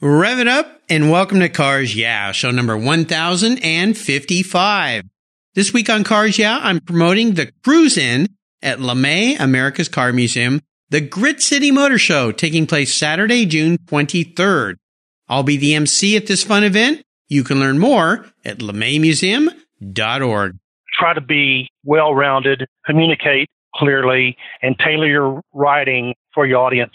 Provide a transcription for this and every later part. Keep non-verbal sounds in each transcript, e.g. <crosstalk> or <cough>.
Rev it up and welcome to Cars Yeah, show number 1055. This week on Cars Yeah, I'm promoting the cruise in at LeMay, America's Car Museum, the Grit City Motor Show taking place Saturday, June 23rd. I'll be the MC at this fun event. You can learn more at LeMayMuseum.org. Try to be well rounded, communicate clearly, and tailor your writing for your audience.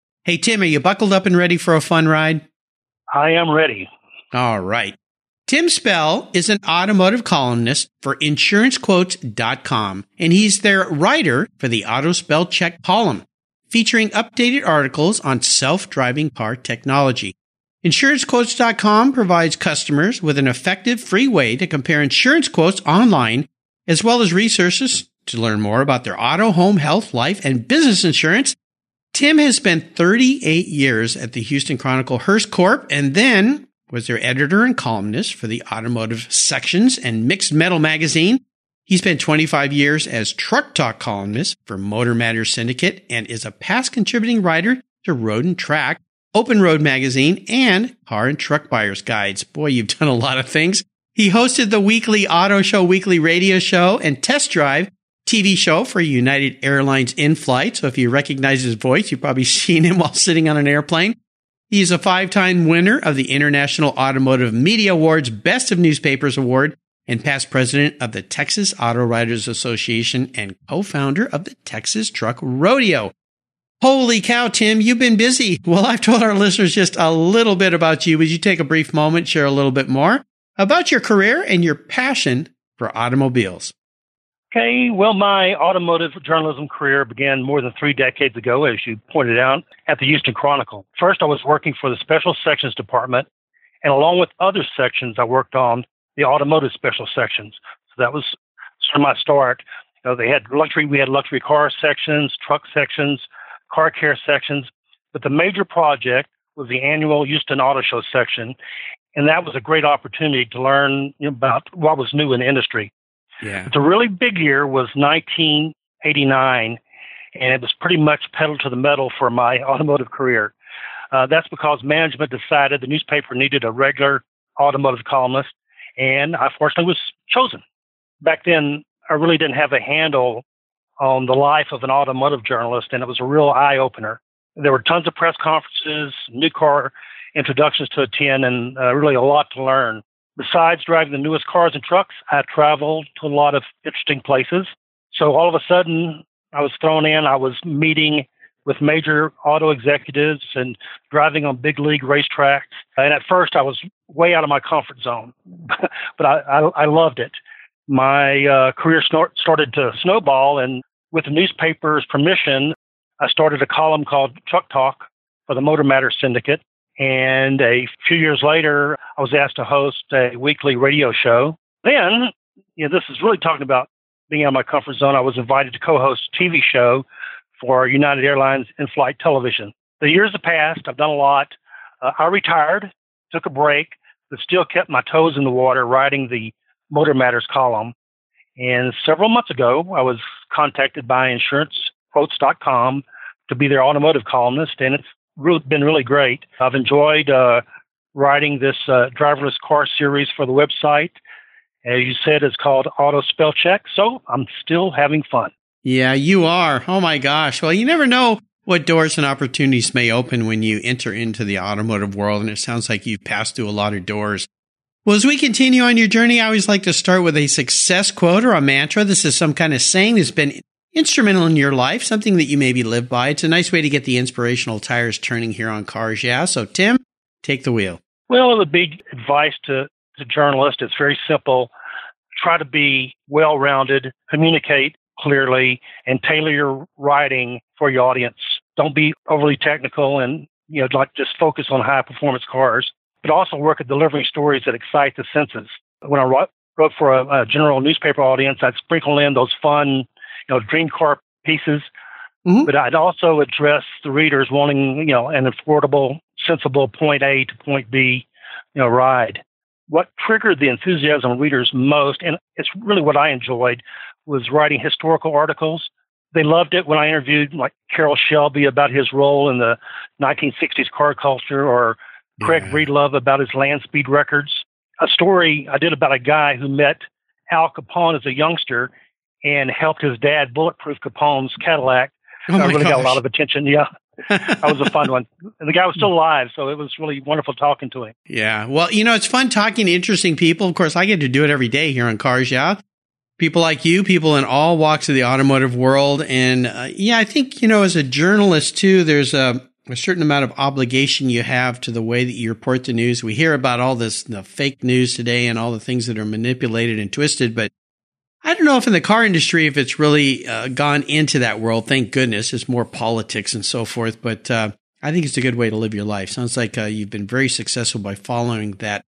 Hey, Tim, are you buckled up and ready for a fun ride? I am ready. All right. Tim Spell is an automotive columnist for insurancequotes.com, and he's their writer for the Auto Spell Check column, featuring updated articles on self-driving car technology. InsuranceQuotes.com provides customers with an effective free way to compare insurance quotes online, as well as resources to learn more about their auto, home, health, life, and business insurance. Tim has spent 38 years at the Houston Chronicle Hearst Corp and then was their editor and columnist for the automotive sections and Mixed Metal magazine. He spent 25 years as Truck Talk columnist for Motor Matters Syndicate and is a past contributing writer to Road and Track, Open Road Magazine, and Car and Truck Buyers Guides. Boy, you've done a lot of things. He hosted the weekly Auto Show weekly radio show and test drive TV show for United Airlines in flight. So if you recognize his voice, you've probably <laughs> seen him while sitting on an airplane. He's a five time winner of the International Automotive Media Awards Best of Newspapers Award and past president of the Texas Auto Writers Association and co founder of the Texas Truck Rodeo. Holy cow, Tim, you've been busy. Well, I've told our listeners just a little bit about you. Would you take a brief moment, share a little bit more about your career and your passion for automobiles? Okay, well, my automotive journalism career began more than three decades ago, as you pointed out, at the Houston Chronicle. First, I was working for the Special Sections Department, and along with other sections, I worked on the automotive special sections. So that was sort of my start. You know, they had luxury, we had luxury car sections, truck sections, car care sections, but the major project was the annual Houston Auto Show section, and that was a great opportunity to learn about what was new in the industry. Yeah. The really big year was 1989, and it was pretty much pedal to the metal for my <laughs> automotive career. Uh, that's because management decided the newspaper needed a regular automotive columnist, and I fortunately was chosen. Back then, I really didn't have a handle on the life of an automotive journalist, and it was a real eye opener. There were tons of press conferences, new car introductions to attend, and uh, really a lot to learn. Besides driving the newest cars and trucks, I traveled to a lot of interesting places. So all of a sudden, I was thrown in. I was meeting with major auto executives and driving on big league racetracks. And at first, I was way out of my comfort zone, <laughs> but I, I, I, loved it. My uh, career snort, started to snowball, and with the newspaper's permission, I started a column called Truck Talk for the Motor Matters Syndicate. And a few years later, I was asked to host a weekly radio show. Then, you know, this is really talking about being out of my comfort zone. I was invited to co-host a TV show for United Airlines in-flight television. The years have passed. I've done a lot. Uh, I retired, took a break, but still kept my toes in the water writing the Motor Matters column. And several months ago, I was contacted by InsuranceQuotes.com to be their automotive columnist, and it's really, been really great. I've enjoyed uh, writing this uh, driverless car series for the website. As you said, it's called Auto Spell Check, so I'm still having fun. Yeah, you are. Oh my gosh. Well, you never know what doors and opportunities may open when you enter into the automotive world, and it sounds like you've passed through a lot of doors. Well, as we continue on your journey, I always like to start with a success quote or a mantra. This is some kind of saying that's been instrumental in your life, something that you maybe live by. It's a nice way to get the inspirational tires turning here on cars. Yeah. So, Tim, take the wheel. Well, the big advice to the journalist is very simple. Try to be well rounded, communicate clearly, and tailor your writing for your audience. Don't be overly technical and you know, like just focus on high performance cars, but also work at delivering stories that excite the senses. When I wrote, wrote for a, a general newspaper audience, I'd sprinkle in those fun, you know, dream car pieces, mm-hmm. but I'd also address the readers wanting, you know, an affordable, sensible point A to point B, you know, ride. What triggered the enthusiasm of readers most, and it's really what I enjoyed, was writing historical articles they loved it when I interviewed like Carroll Shelby about his role in the 1960s car culture or Craig yeah. Breedlove about his land speed records. A story I did about a guy who met Al Capone as a youngster and helped his dad bulletproof Capone's Cadillac. Oh I really gosh. got a lot of attention. Yeah. <laughs> that was a fun one. And the guy was still alive, so it was really wonderful talking to him. Yeah. Well, you know, it's fun talking to interesting people. Of course, I get to do it every day here on Cars Yeah people like you, people in all walks of the automotive world. And uh, yeah, I think, you know, as a journalist too, there's a, a, certain amount of obligation you have to the way that you report the news. We hear about all this the fake news today and all the things that are manipulated and twisted, but I don't know if in the car industry, if it's really uh, gone into that world. Thank goodness. It's more politics and so forth. But uh, I think it's a good way to live your life. Sounds like uh, you've been very successful by following that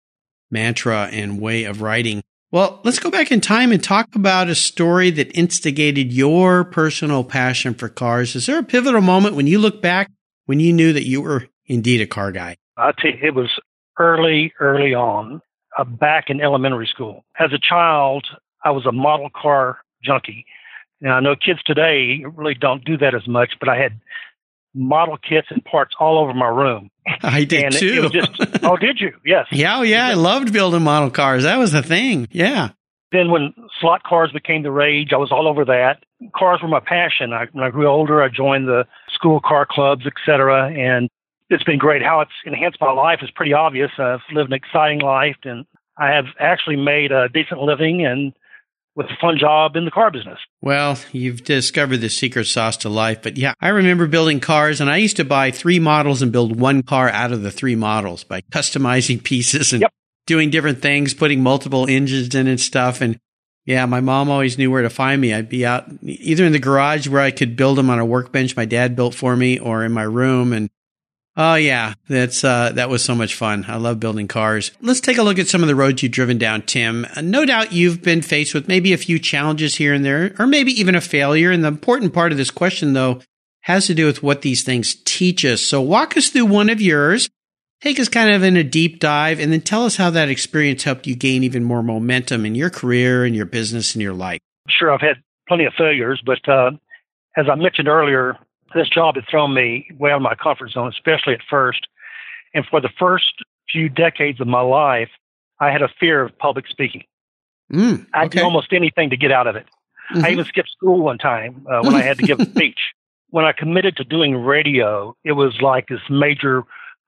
mantra and way of writing. Well, let's go back in time and talk about a story that instigated your personal passion for cars. Is there a pivotal moment when you look back when you knew that you were indeed a car guy? I you, it was early, early on, uh, back in elementary school. As a child, I was a model car junkie. Now, I know kids today really don't do that as much, but I had model kits and parts all over my room. I did and too. Just, <laughs> oh, did you? Yes. Yeah, oh, yeah. I loved building model cars. That was the thing. Yeah. Then when slot cars became the rage, I was all over that. Cars were my passion. I, when I grew older, I joined the school car clubs, etc. And it's been great. How it's enhanced my life is pretty obvious. I've lived an exciting life, and I have actually made a decent living and with a fun job in the car business. Well, you've discovered the secret sauce to life. But yeah, I remember building cars and I used to buy three models and build one car out of the three models by customizing <laughs> pieces and yep. doing different things, putting multiple engines in and stuff. And yeah, my mom always knew where to find me. I'd be out either in the garage where I could build them on a workbench my dad built for me or in my room and Oh yeah, that's uh, that was so much fun. I love building cars. Let's take a look at some of the roads you've driven down, Tim. Uh, no doubt you've been faced with maybe a few challenges here and there, or maybe even a failure. And the important part of this question, though, has to do with what these things teach us. So walk us through one of yours. Take us kind of in a deep dive, and then tell us how that experience helped you gain even more momentum in your career and your business and your life. Sure, I've had plenty of failures, but uh, as I mentioned earlier, this job had thrown me way out of my comfort zone, especially at first. And for the first few decades of my life, I had a fear of public speaking. Mm, okay. I'd do almost anything to get out of it. Mm-hmm. I even skipped school one time uh, when I had to give a <laughs> speech. When I committed to doing radio, it was like this major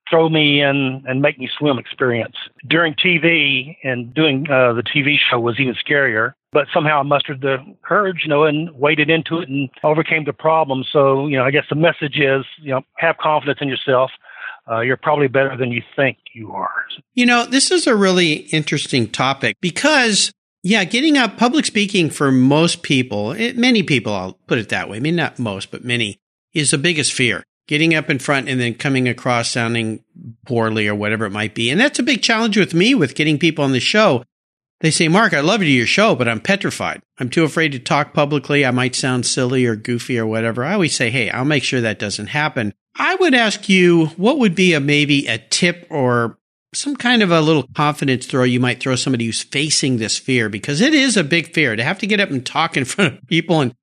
throw me in and make me swim experience. During TV and doing uh, the TV show was even scarier, but somehow I mustered the courage, you know, and waded into it and overcame the problem. So, you know, I guess the message is, you know, have confidence in yourself. Uh, you're probably better than you think you are. You know, this is a really interesting topic because yeah, getting up public speaking for most people, it, many people, I'll put it that way. Mean, not most, but many is the biggest fear getting up in front and then coming across sounding poorly or whatever it might be. And that's a big challenge with me with getting people on the show. They say, Mark, I love you to your show, but I'm petrified. I'm too afraid to talk publicly. I might sound silly or goofy or whatever. I always say, Hey, I'll make sure that doesn't happen. I would ask you, what would be a maybe a tip or some kind of a little confidence throw you might throw somebody who's facing this fear because it is a big fear to have to get up and talk in front of people and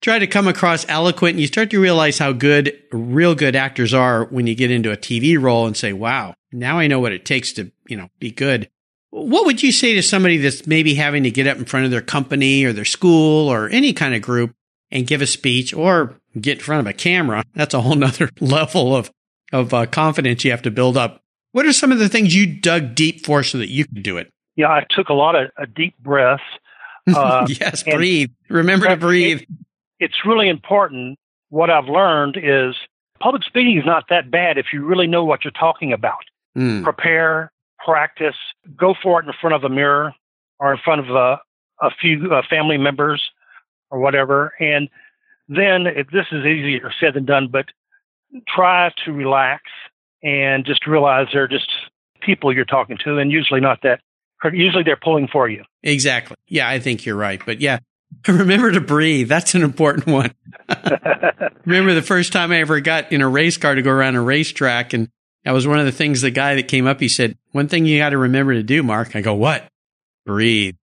try to come across eloquent and you start to realize how good real good actors are when you get into a TV role and say, wow, now I know what it takes to, you know, be good. What would you say to somebody that's maybe having to get up in front of their company or their school or any kind of group and give a speech or get in front of a camera? That's a whole nother <laughs> level of, of uh, confidence you have to build up. What are some of the things you dug deep for so that you could do it? Yeah, I took a lot of a deep breaths. <laughs> Uh, yes, breathe. Remember to <laughs> breathe it's really important. What I've learned is public speaking is not that bad if you really know what you're talking about. Mm. Prepare, practice, go for it in front of a mirror or in front of a, a few uh, family members or whatever. And then if this is easier said than done, but try to relax and just realize they're just people you're talking to, and usually not that. Usually they're pulling for you. Exactly. Yeah, I think you're right. But yeah, <laughs> remember to breathe. That's an important one. <laughs> remember the first time I ever got in a race car to go around a racetrack, and that was one of the things the guy that came up, he said, One thing you got to remember to do, Mark. I go, What? Breathe.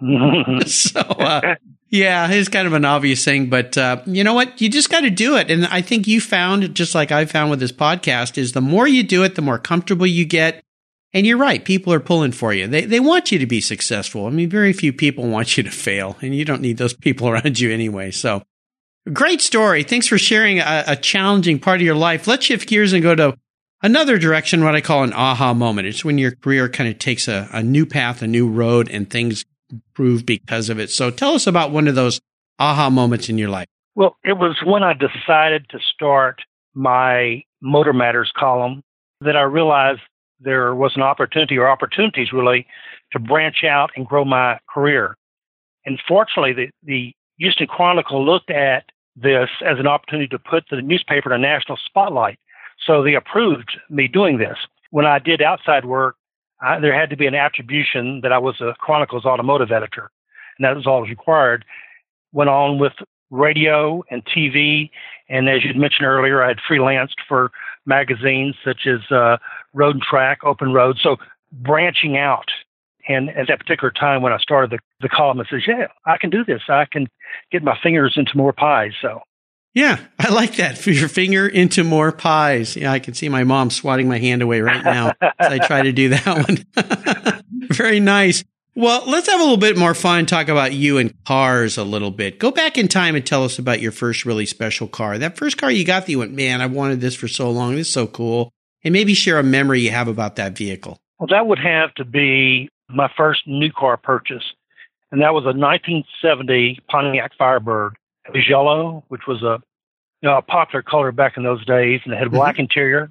<laughs> so, uh, yeah, it's kind of an obvious thing, but uh, you know what? You just got to do it. And I think you found, just like I found with this podcast, is the more you do it, the more comfortable you get. And you're right. People are pulling for you. They, they want you to be successful. I mean, very few people want you to fail and you don't need those people <laughs> around you anyway. So great story. Thanks for sharing a, a challenging part of your life. Let's shift gears and go to another direction, what I call an aha moment. It's when your career kind of takes a, a new path, a new road and things improve because of it. So tell us about one of those aha moments in your life. Well, it was when I decided to start my Motor Matters column that I realized there was an opportunity or opportunities really to branch out and grow my career. And fortunately, the, the Houston Chronicle looked at this as an opportunity to put the newspaper in a national spotlight. So they approved me doing this. When I did outside work, I, there had to be an attribution that I was a Chronicle's automotive editor, and that was all required. Went on with radio and TV, and as you'd mentioned earlier, I had freelanced for magazines such as uh, Road and Track, Open Road. So branching out. And at that particular time when I started the, the column, I says, yeah, I can do this. I can get my fingers into more pies. So yeah, I like that. For your finger into more pies. Yeah, I can see my mom swatting my hand away right now as I try to do that one. <laughs> Very nice. Well, let's have a little bit more fun. Talk about you and cars a little bit. Go back in time and tell us about your first really special car. That first car you got that you went, man, I wanted this for so long. This is so cool. And maybe share a memory you have about that vehicle. Well, that would have to be my first new car purchase. And that was a 1970 Pontiac Firebird. It was yellow, which was a you know a popular color back in those days, and it had a black mm-hmm. interior.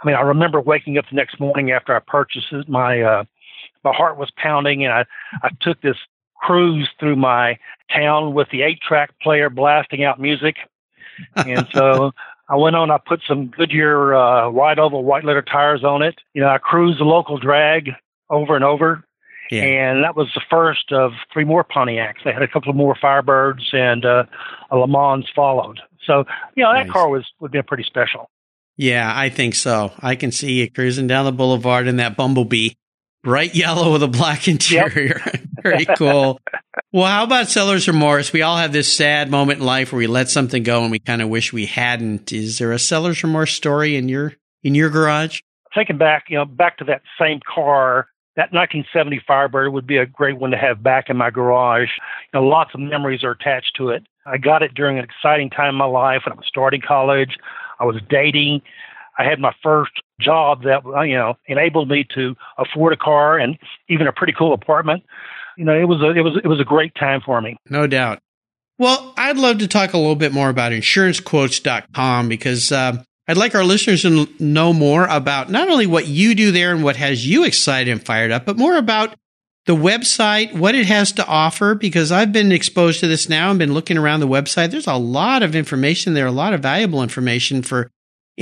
I mean, I remember waking up the next morning after I purchased it. My uh, my heart was pounding, and I I took this cruise through my town with the eight track player blasting out music, and so. <laughs> I went on. I put some Goodyear uh, wide oval white letter tires on it. You know, I cruised the local drag over and over, yeah. And that was the first of three more Pontiacs. They had a couple of more Firebirds, and uh, a Le Mans followed. So, you know, that nice. car was would be pretty special. Yeah, I think so. I can see you cruising down the boulevard in that Bumblebee, bright yellow with a black <laughs> interior. Yep. <laughs> Very cool. well, how about seller's remorse? We all have this sad moment in life where we let something go and we kind of wish we hadn't. Is there a seller's remorse story in your in your garage? Thinking back, you know, back to that same car that 1970 Firebird would be a great one to have back in my garage. You know, lots of memories are attached to it. I got it during an exciting time in my life when I was starting college. I was dating. I had my first job that you know enabled me to afford a car and even a pretty cool apartment. You know, it was a it was it was a great time for me. No doubt. Well, I'd love to talk a little bit more about insurancequotes.com because uh, I'd like our listeners to know more about not only what you do there and what has you excited and fired up, but more about the website, what it has to offer, because I've been exposed to this now and been looking around the website. There's a lot of information there, a lot of valuable information for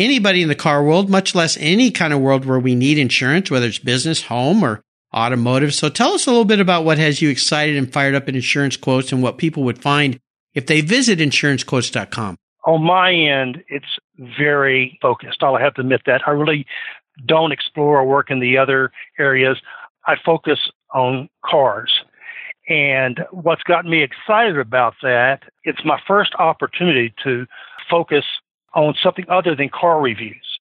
anybody in the car world, much less any kind of world where we need insurance, whether it's business, home, or automotive. So tell us a little bit about what has you excited and fired up in insurance quotes and what people would find if they visit insurancequotes.com. On my end, it's very focused. I'll have to admit that. I really don't explore or work in the other areas. I focus on cars. And what's gotten me excited about that, it's my first opportunity to focus on something other than car reviews.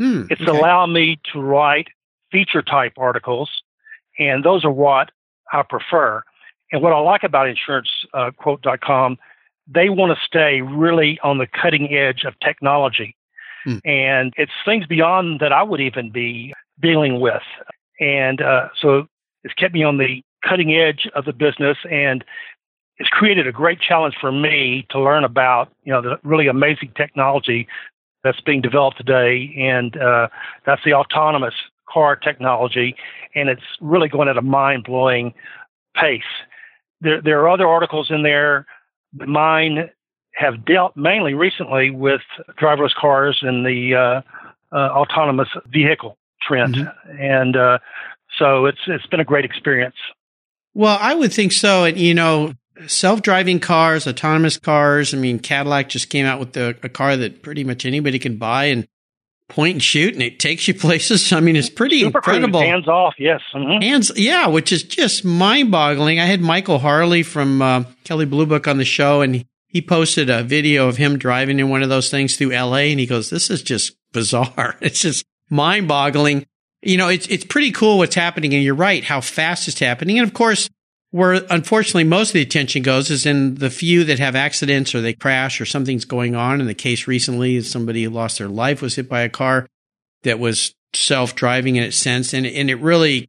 Mm, it's okay. allowed me to write feature type articles, and those are what I prefer. And what I like about insurancequote.com uh, they want to stay really on the cutting edge of technology. Hmm. And it's things beyond that I would even be dealing with. And uh, so it's kept me on the cutting edge of the business and it's created a great challenge for me to learn about, you know, the really amazing technology that's being developed today. And uh, that's the autonomous car technology. And it's really going at a mind blowing pace. There, there are other articles in there mine have dealt mainly recently with driverless cars and the uh, uh, autonomous vehicle trend, mm-hmm. and uh, so it's it's been a great experience. Well, I would think so, and you know, self-driving cars, autonomous cars. I mean, Cadillac just came out with the, a car that pretty much anybody can buy and point and shoot, and it takes you <laughs> places. I mean, it's pretty Super incredible. Cruise, hands off, yes. Mm-hmm. Hands, yeah, which is just mind-boggling. I had Michael Harley from uh, Kelley Blue Book on the show, and he posted a video of him driving in one of those things through L.A., and he goes, "This is just bizarre. <laughs> It's just mind-boggling." You know, it's it's pretty cool what's happening, and you're right, how fast it's happening, and of course where unfortunately most of the attention goes is in the few that have accidents or they crash or something's going on. In the case recently, somebody who lost their life was hit by a car that was self-driving in its sense, and and it really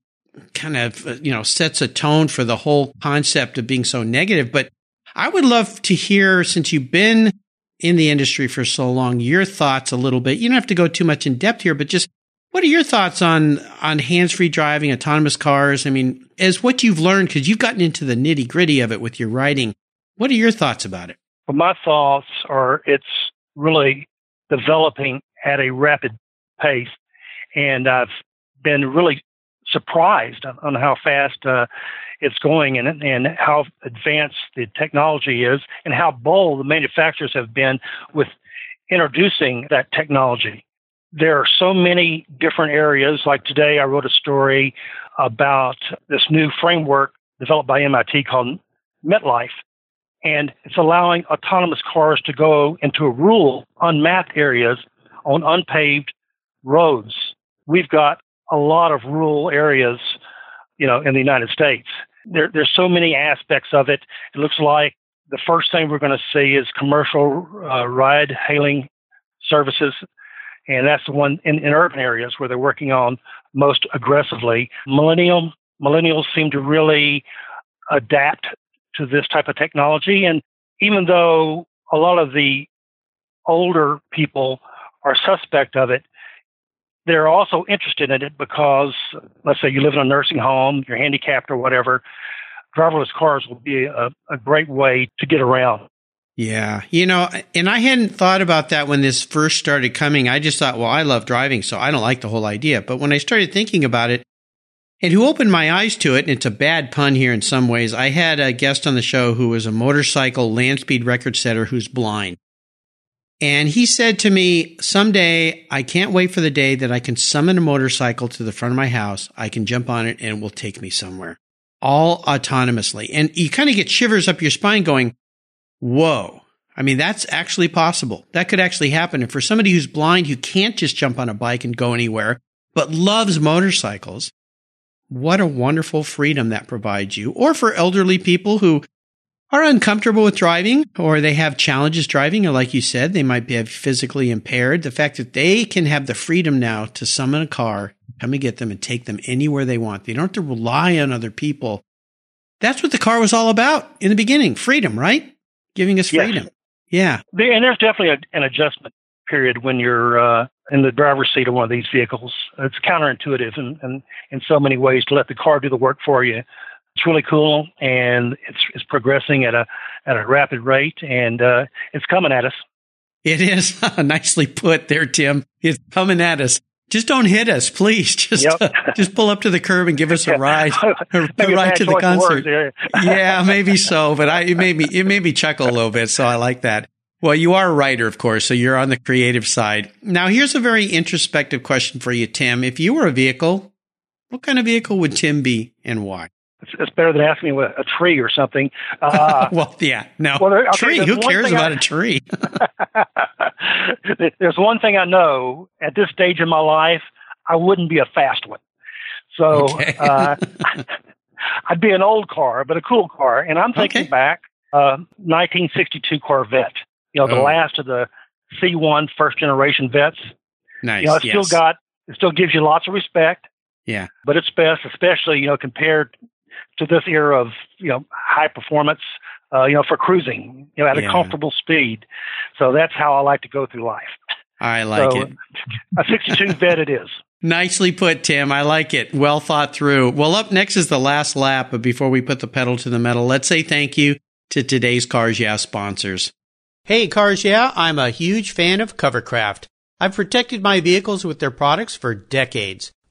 kind of you know sets a tone for the whole concept of being so negative. But I would love to hear, since you've been in the industry for so long, your thoughts a little bit. You don't have to go too much in depth here, but just what are your thoughts on on hands free driving, autonomous cars? I mean, as what you've learned because you've gotten into the nitty gritty of it with your writing. What are your thoughts about it? Well, my thoughts are it's really developing at a rapid pace, and I've been really surprised on, how fast uh, it's going and, and how advanced the technology is, and how bold the manufacturers have been with introducing that technology there are so many different areas. Like today, I wrote a story about this new framework developed by MIT called MapLite. And it's allowing autonomous cars to go into rural, unmapped areas on unpaved roads. We've got a lot of rural areas, you know, in the United States. There, there's so many aspects of it. It looks like the first thing we're going to see is commercial uh, ride hailing services and that's the one in, in urban areas where they're working on most aggressively. Millennial millennials seem to really adapt to this type of technology, and even though a lot of the older people are suspect of it, they're also interested in it because, let's say, you live in a nursing home, you're handicapped or whatever. Driverless cars will be a, a great way to get around. Yeah. You know, and I hadn't thought about that when this first started coming. I just thought, well, I love driving, so I don't like the whole idea. But when I started thinking about it, and who opened my eyes to it, and it's a bad pun here in some ways, I had a guest on the show who was a motorcycle land speed record setter who's blind. And he said to me, someday I can't wait for the day that I can summon a motorcycle to the front of my house. I can jump on it and it will take me somewhere all autonomously. And you kind of get shivers up your spine going, Whoa. I mean, that's actually possible. That could actually happen. And for somebody who's blind, who can't just jump on a bike and go anywhere, but loves motorcycles, what a wonderful freedom that provides you. Or for elderly people who are uncomfortable with driving or they have challenges driving, or like you said, they might be physically impaired. The fact that they can have the freedom now to summon a car, come and get them and take them anywhere they want. They don't have to rely on other people. That's what the car was all about in the beginning. Freedom, right? Giving us freedom. Yes. Yeah. And there's definitely a, an adjustment period when you're uh, in the driver's seat of one of these vehicles. It's counterintuitive in, in, in so many ways to let the car do the work for you. It's really cool, and it's it's progressing at a at a rapid rate, and uh, it's coming at us. It is <laughs> nicely put there, Tim. It's coming at us. Just don't hit us, please. <laughs> Just yep. uh, just pull up to the curb and give us a <laughs> ride, <laughs> a, a ride to the concert. Words, yeah. yeah, maybe so. But I, it made me it made me chuckle a little bit, so I like that. Well, you are a writer, of course, so you're on the creative side. Now, here's a very introspective question for you, Tim. If you were a vehicle, what kind of vehicle would Tim be, and why? It's, it's better than asking me what a tree or something. Uh, <laughs> well, yeah, no well, there, tree. Who cares about I, a tree? <laughs> <laughs> there's one thing I know at this stage in my life, I wouldn't be a fast one. So okay. uh, I'd be an old car, but a cool car. And I'm thinking okay. back, uh, 1962 Corvette. You know, the oh. last of the C1 first generation vets. Nice. You know, it yes. still got it still gives you lots of respect. Yeah. But it's best, especially you know, compared to this era of you know high performance, uh, you know, for cruising, you know, at yeah. a comfortable speed. So that's how I like to go through life. I like so, it. A 62 <laughs> vet it is. Nicely put, Tim. I like it. Well thought through. Well, up next is the last lap, but before we put the pedal to the metal, let's say thank you to today's Cars Yeah sponsors. Hey, Cars Yeah, I'm a huge fan of Covercraft. I've protected my vehicles with their products for decades.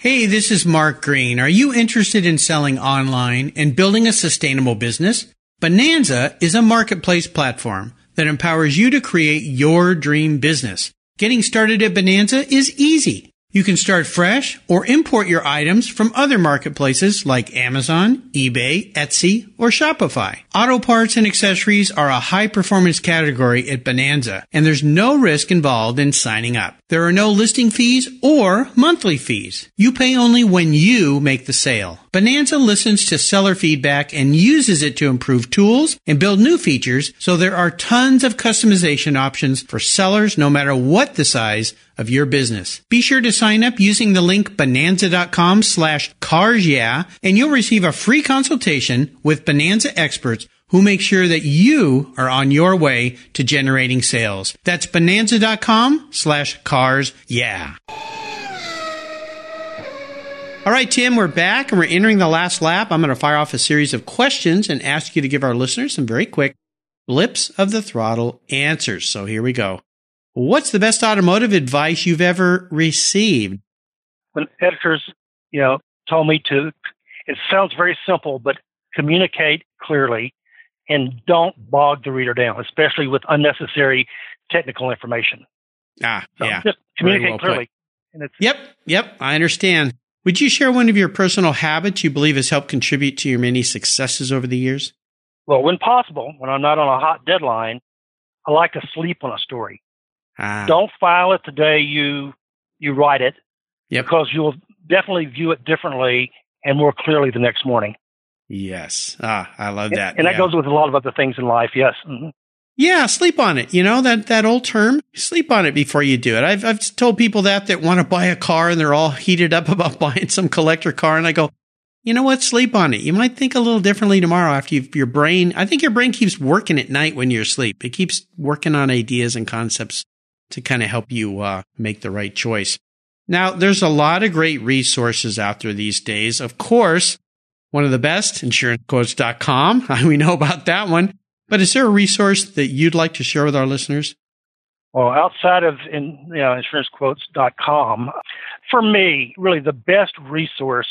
Hey, this is Mark Green. Are you interested in selling online and building a sustainable business? Bonanza is a marketplace platform that empowers you to create your dream business. Getting started at Bonanza is easy. You can start fresh or import your items from other marketplaces like Amazon, eBay, Etsy, or Shopify. Auto parts and accessories are a high performance category at Bonanza, and there's no risk involved in signing up. There are no listing fees or monthly fees. You pay only when you make the sale. Bonanza listens to seller feedback and uses it to improve tools and build new features, so there are tons of customization options for sellers no matter what the size of your business. Be sure to sign up using the link bonanza.com slash cars yeah, and you'll receive a free consultation with Bonanza experts who make sure that you are on your way to generating sales. That's bonanza.com slash cars yeah. All right, Tim, we're back and we're entering the last lap. I'm going to fire off a series of questions and ask you to give our listeners some very quick blips of the throttle answers. So here we go. What's the best automotive advice you've ever received? When editors, you know, told me to, it sounds very simple, but communicate clearly and don't bog the reader down, especially with unnecessary technical information. Ah, so yeah. Just communicate well clearly. yep, yep, I understand. Would you share one of your personal habits you believe has helped contribute to your many successes over the years? Well, when possible, when I'm not on a hot deadline, I like to sleep on a story. Ah. Don't file it the day you you write it, yep. because you'll definitely view it differently and more clearly the next morning. Yes. Ah, I love that. And, and yeah. that goes with a lot of other things in life. Yes. Mm-hmm. Yeah, sleep on it. You know that that old term. Sleep on it before you do it. I've I've told people that that want to buy a car and they're all heated up <laughs> about buying some collector car, and I go, you know what? Sleep on it. You might think a little differently tomorrow after you your brain. I think your brain keeps working at night when you're asleep. It keeps working on ideas and concepts to kind of help you uh, make the right choice. Now, there's a lot of great resources out there these days. Of course, one of the best, insurancequotes.com. <laughs> We know about that one. But is there a resource that you'd like to share with our listeners? Well, outside of in, you know, insurancequotes.com, for me, really the best resource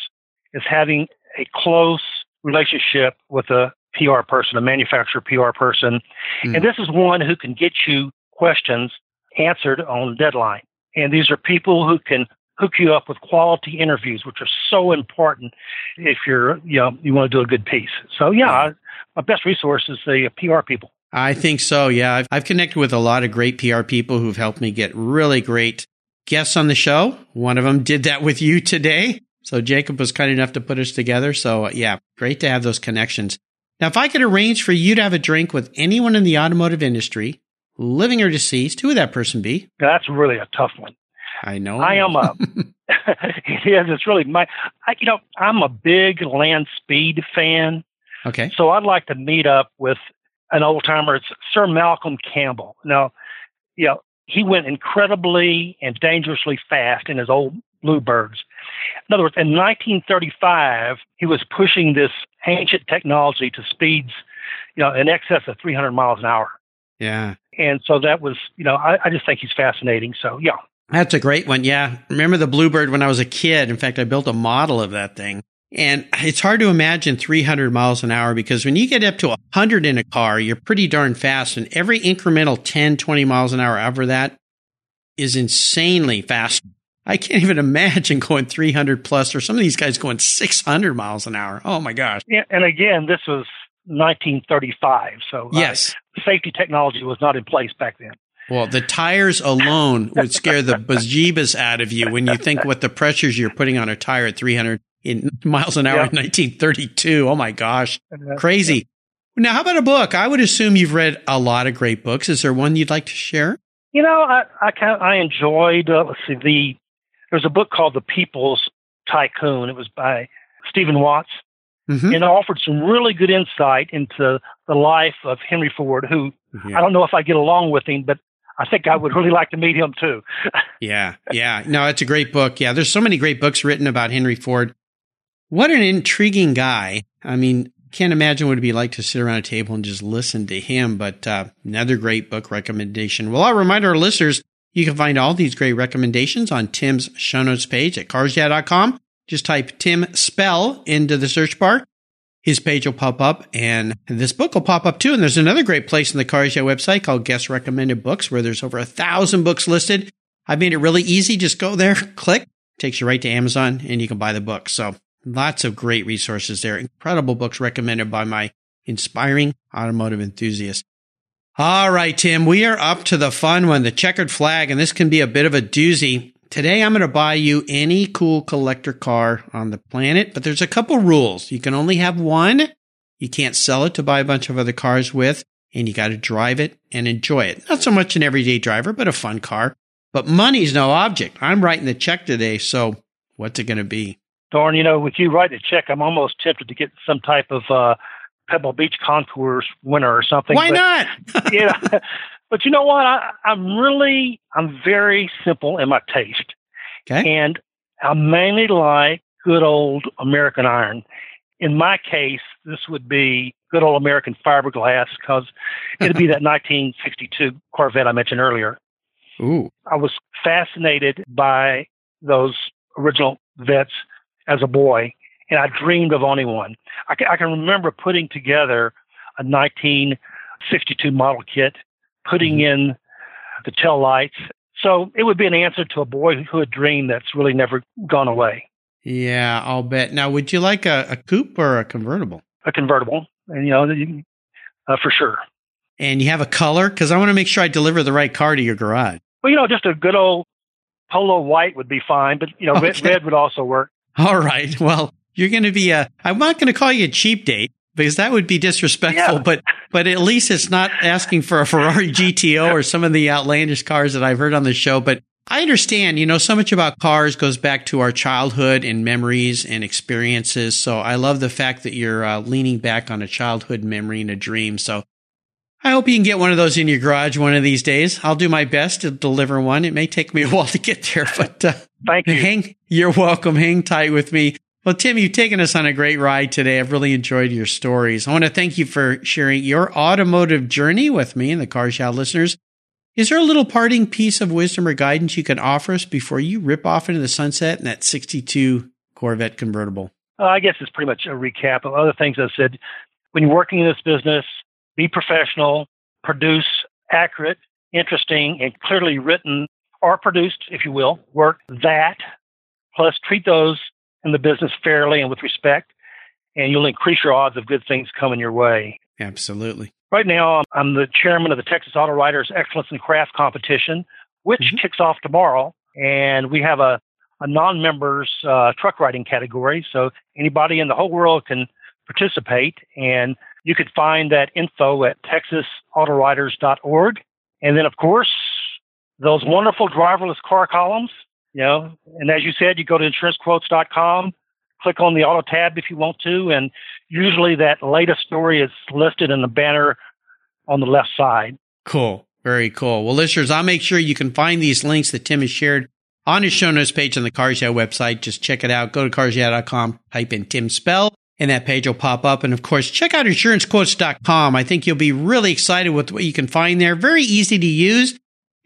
is having a close relationship with a PR person, a manufacturer PR person. Mm. And this is one who can get you questions answered on deadline. And these are people who can hook you up with quality interviews, which are so important if you're, you know, you want to do a good piece. So yeah, my best resource is the uh, PR people. I think so. Yeah. I've, I've connected with a lot of great PR people who've helped me get really great guests on the show. One of them did that with you today. So Jacob was kind enough to put us together. So uh, yeah, great to have those connections. Now, if I could arrange for you to have a drink with anyone in the automotive industry, living or deceased, who would that person be? That's really a tough one. I know. I am a. <laughs> <laughs> yes, it's really my. I, you know, I'm a big land speed fan. Okay. So I'd like to meet up with an old timer. It's Sir Malcolm Campbell. Now, you know, he went incredibly and dangerously fast in his old Bluebirds. In other words, in 1935, he was pushing this ancient technology to speeds, you know, in excess of 300 miles an hour. Yeah. And so that was, you know, I, I just think he's fascinating. So, yeah. That's a great one. Yeah. Remember the Bluebird when I was a kid? In fact, I built a model of that thing. And it's hard to imagine 300 miles an hour because when you get up to 100 in a car, you're pretty darn fast. And every incremental 10, 20 miles an hour over that is insanely fast. I can't even imagine going 300 plus or some of these guys going 600 miles an hour. Oh my gosh. Yeah, and again, this was 1935. So yes, safety technology was not in place back then. Well, the tires alone <laughs> would scare the bejeebus out of you when you think what the pressures you're putting on a tire at 300 in miles an hour in 1932. Oh my gosh, crazy. Now, how about a book? I would assume you've read a lot of great books. Is there one you'd like to share? You know, I I, kind of, I enjoyed. Uh, let's see, the there's a book called The People's Tycoon. It was by Stephen Watts, mm-hmm. and offered some really good insight into the life of Henry Ford, who yeah. I don't know if I get along with him, but I think I would really like to meet him too. <laughs> yeah, yeah. No, it's a great book. Yeah, there's so many great books written about Henry Ford. What an intriguing guy. I mean, can't imagine what it'd be like to sit around a table and just listen to him, but uh, another great book recommendation. Well, I'll remind our listeners you can find all these great recommendations on Tim's show notes page at carsyeah.com. Just type Tim Spell into the search bar. His page will pop up and this book will pop up too. And there's another great place in the Cars website called Guest Recommended Books where there's over a thousand books listed. I've made it really easy. Just go there, <laughs> click, takes you right to Amazon and you can buy the book. So lots of great resources there. Incredible books recommended by my inspiring automotive enthusiasts. All right, Tim, we are up to the fun one, the checkered flag, and this can be a bit of a doozy. Today, I'm going to buy you any cool collector car on the planet, but there's a couple rules. You can only have one. You can't sell it to buy a bunch of other cars with, and you got to drive it and enjoy it. Not so much an everyday driver, but a fun car. But money's no object. I'm writing the check today, so what's it going to be? Darn, you know, with you writing a check, I'm almost tempted to get some type of uh, Pebble Beach Concours winner or something. Why but, not? <laughs> yeah. But you know what? I, I'm really, I'm very simple in my taste. Okay. And I mainly like good old American iron. In my case, this would be good old American fiberglass because it'd be <laughs> that 1962 Corvette I mentioned earlier. Ooh. I was fascinated by those original vets as a boy and I dreamed of owning one. I can, I can remember putting together a 1962 model kit, putting mm-hmm. in the tail lights. So it would be an answer to a boyhood dream that's really never gone away. Yeah, I'll bet. Now, would you like a, a coupe or a convertible? A convertible, and you know, uh, for sure. And you have a color because I want to make sure I deliver the right car to your garage. Well, you know, just a good old polo white would be fine, but you know, okay. red, red would also work. All right. Well, you're going to be a, I'm not going to call you a cheap date because that would be disrespectful, yeah. but, but at least it's not asking for a Ferrari <laughs> GTO or some of the outlandish cars that I've heard on the show. But I understand, you know, so much about cars goes back to our childhood and memories and experiences. So I love the fact that you're uh, leaning back on a childhood memory and a dream. So I hope you can get one of those in your garage one of these days. I'll do my best to deliver one. It may take me a <laughs> while to get there, but uh, thank you. Hang, you're welcome. Hang tight with me. Well, Tim, you've taken us on a great ride today. I've really enjoyed your stories. I want to thank you for sharing your automotive journey with me and the Cars Yeah listeners. Is there a little parting piece of wisdom or guidance you can offer us before you rip off into the sunset in that 62 Corvette convertible? Uh, I guess it's pretty much a recap of other things I've said. When you're working in this business, be professional, produce accurate, interesting, and clearly written or produced, if you will, work that, plus treat those in the business fairly and with respect, and you'll increase your odds of good things coming your way. Absolutely. Right now, I'm the chairman of the Texas Auto Writers Excellence in Craft Competition, which mm-hmm. kicks off tomorrow. And we have a, a non members uh, truck riding category. So anybody in the whole world can participate. And you could find that info at texasautowriters.org. And then, of course, those wonderful driverless car columns know, and as you said, you go to insurancequotes.com, click on the auto tab if you want to, and usually that latest story is listed in the banner on the left side. Cool. Very cool. Well, listeners, I'll make sure you can find these links that Tim has shared on his show notes page on the Cars website. Just check it out. Go to carsyeah.com, type in Tim Spell, and that page will pop up. And of course, check out insurancequotes.com. I think you'll be really excited with what you can find there. Very easy to use.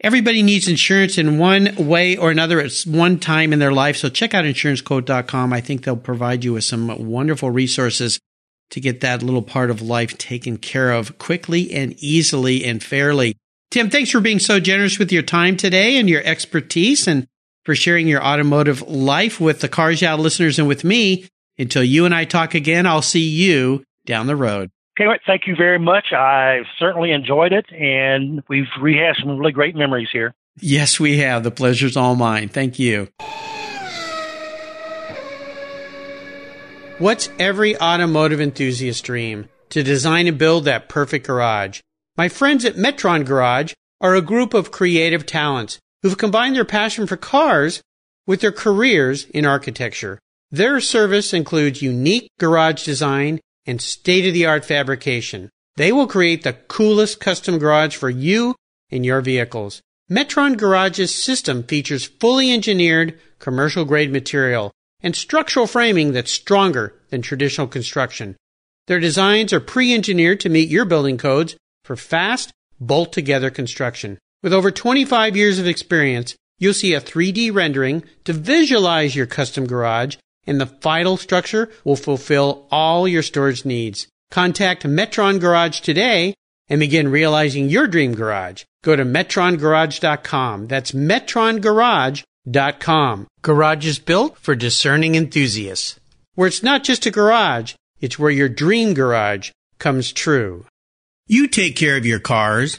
Everybody needs insurance in one way or another at one time in their life. So check out insurancequote.com. I think they'll provide you with some wonderful resources to get that little part of life taken care of quickly and easily and fairly. Tim, thanks for being so generous with your time today and your expertise. And for sharing your automotive life with the Cars Yeah listeners and with me. Until you and I talk again, I'll see you down the road. Right. thank you very much. I certainly enjoyed it, and we've rehashed some really great memories here. Yes, we have. The pleasure's all mine. Thank you. What's every automotive enthusiast dream? To design and build that perfect garage. My friends at Metron Garage are a group of creative talents who've combined their passion for cars with their careers in architecture. Their service includes unique garage design and state of the art fabrication. They will create the coolest custom garage for you and your vehicles. Metron Garage's system features fully engineered commercial grade material and structural framing that's stronger than traditional construction. Their designs are pre engineered to meet your building codes for fast, bolt together construction. With over 25 years of experience, you'll see a 3D rendering to visualize your custom garage, and the final structure will fulfill all your storage needs. Contact Metron Garage today and begin realizing your dream garage. Go to metrongarage.com. That's metrongarage.com. Garage is built for discerning enthusiasts. Where it's not just a garage, it's where your dream garage comes true. You take care of your cars,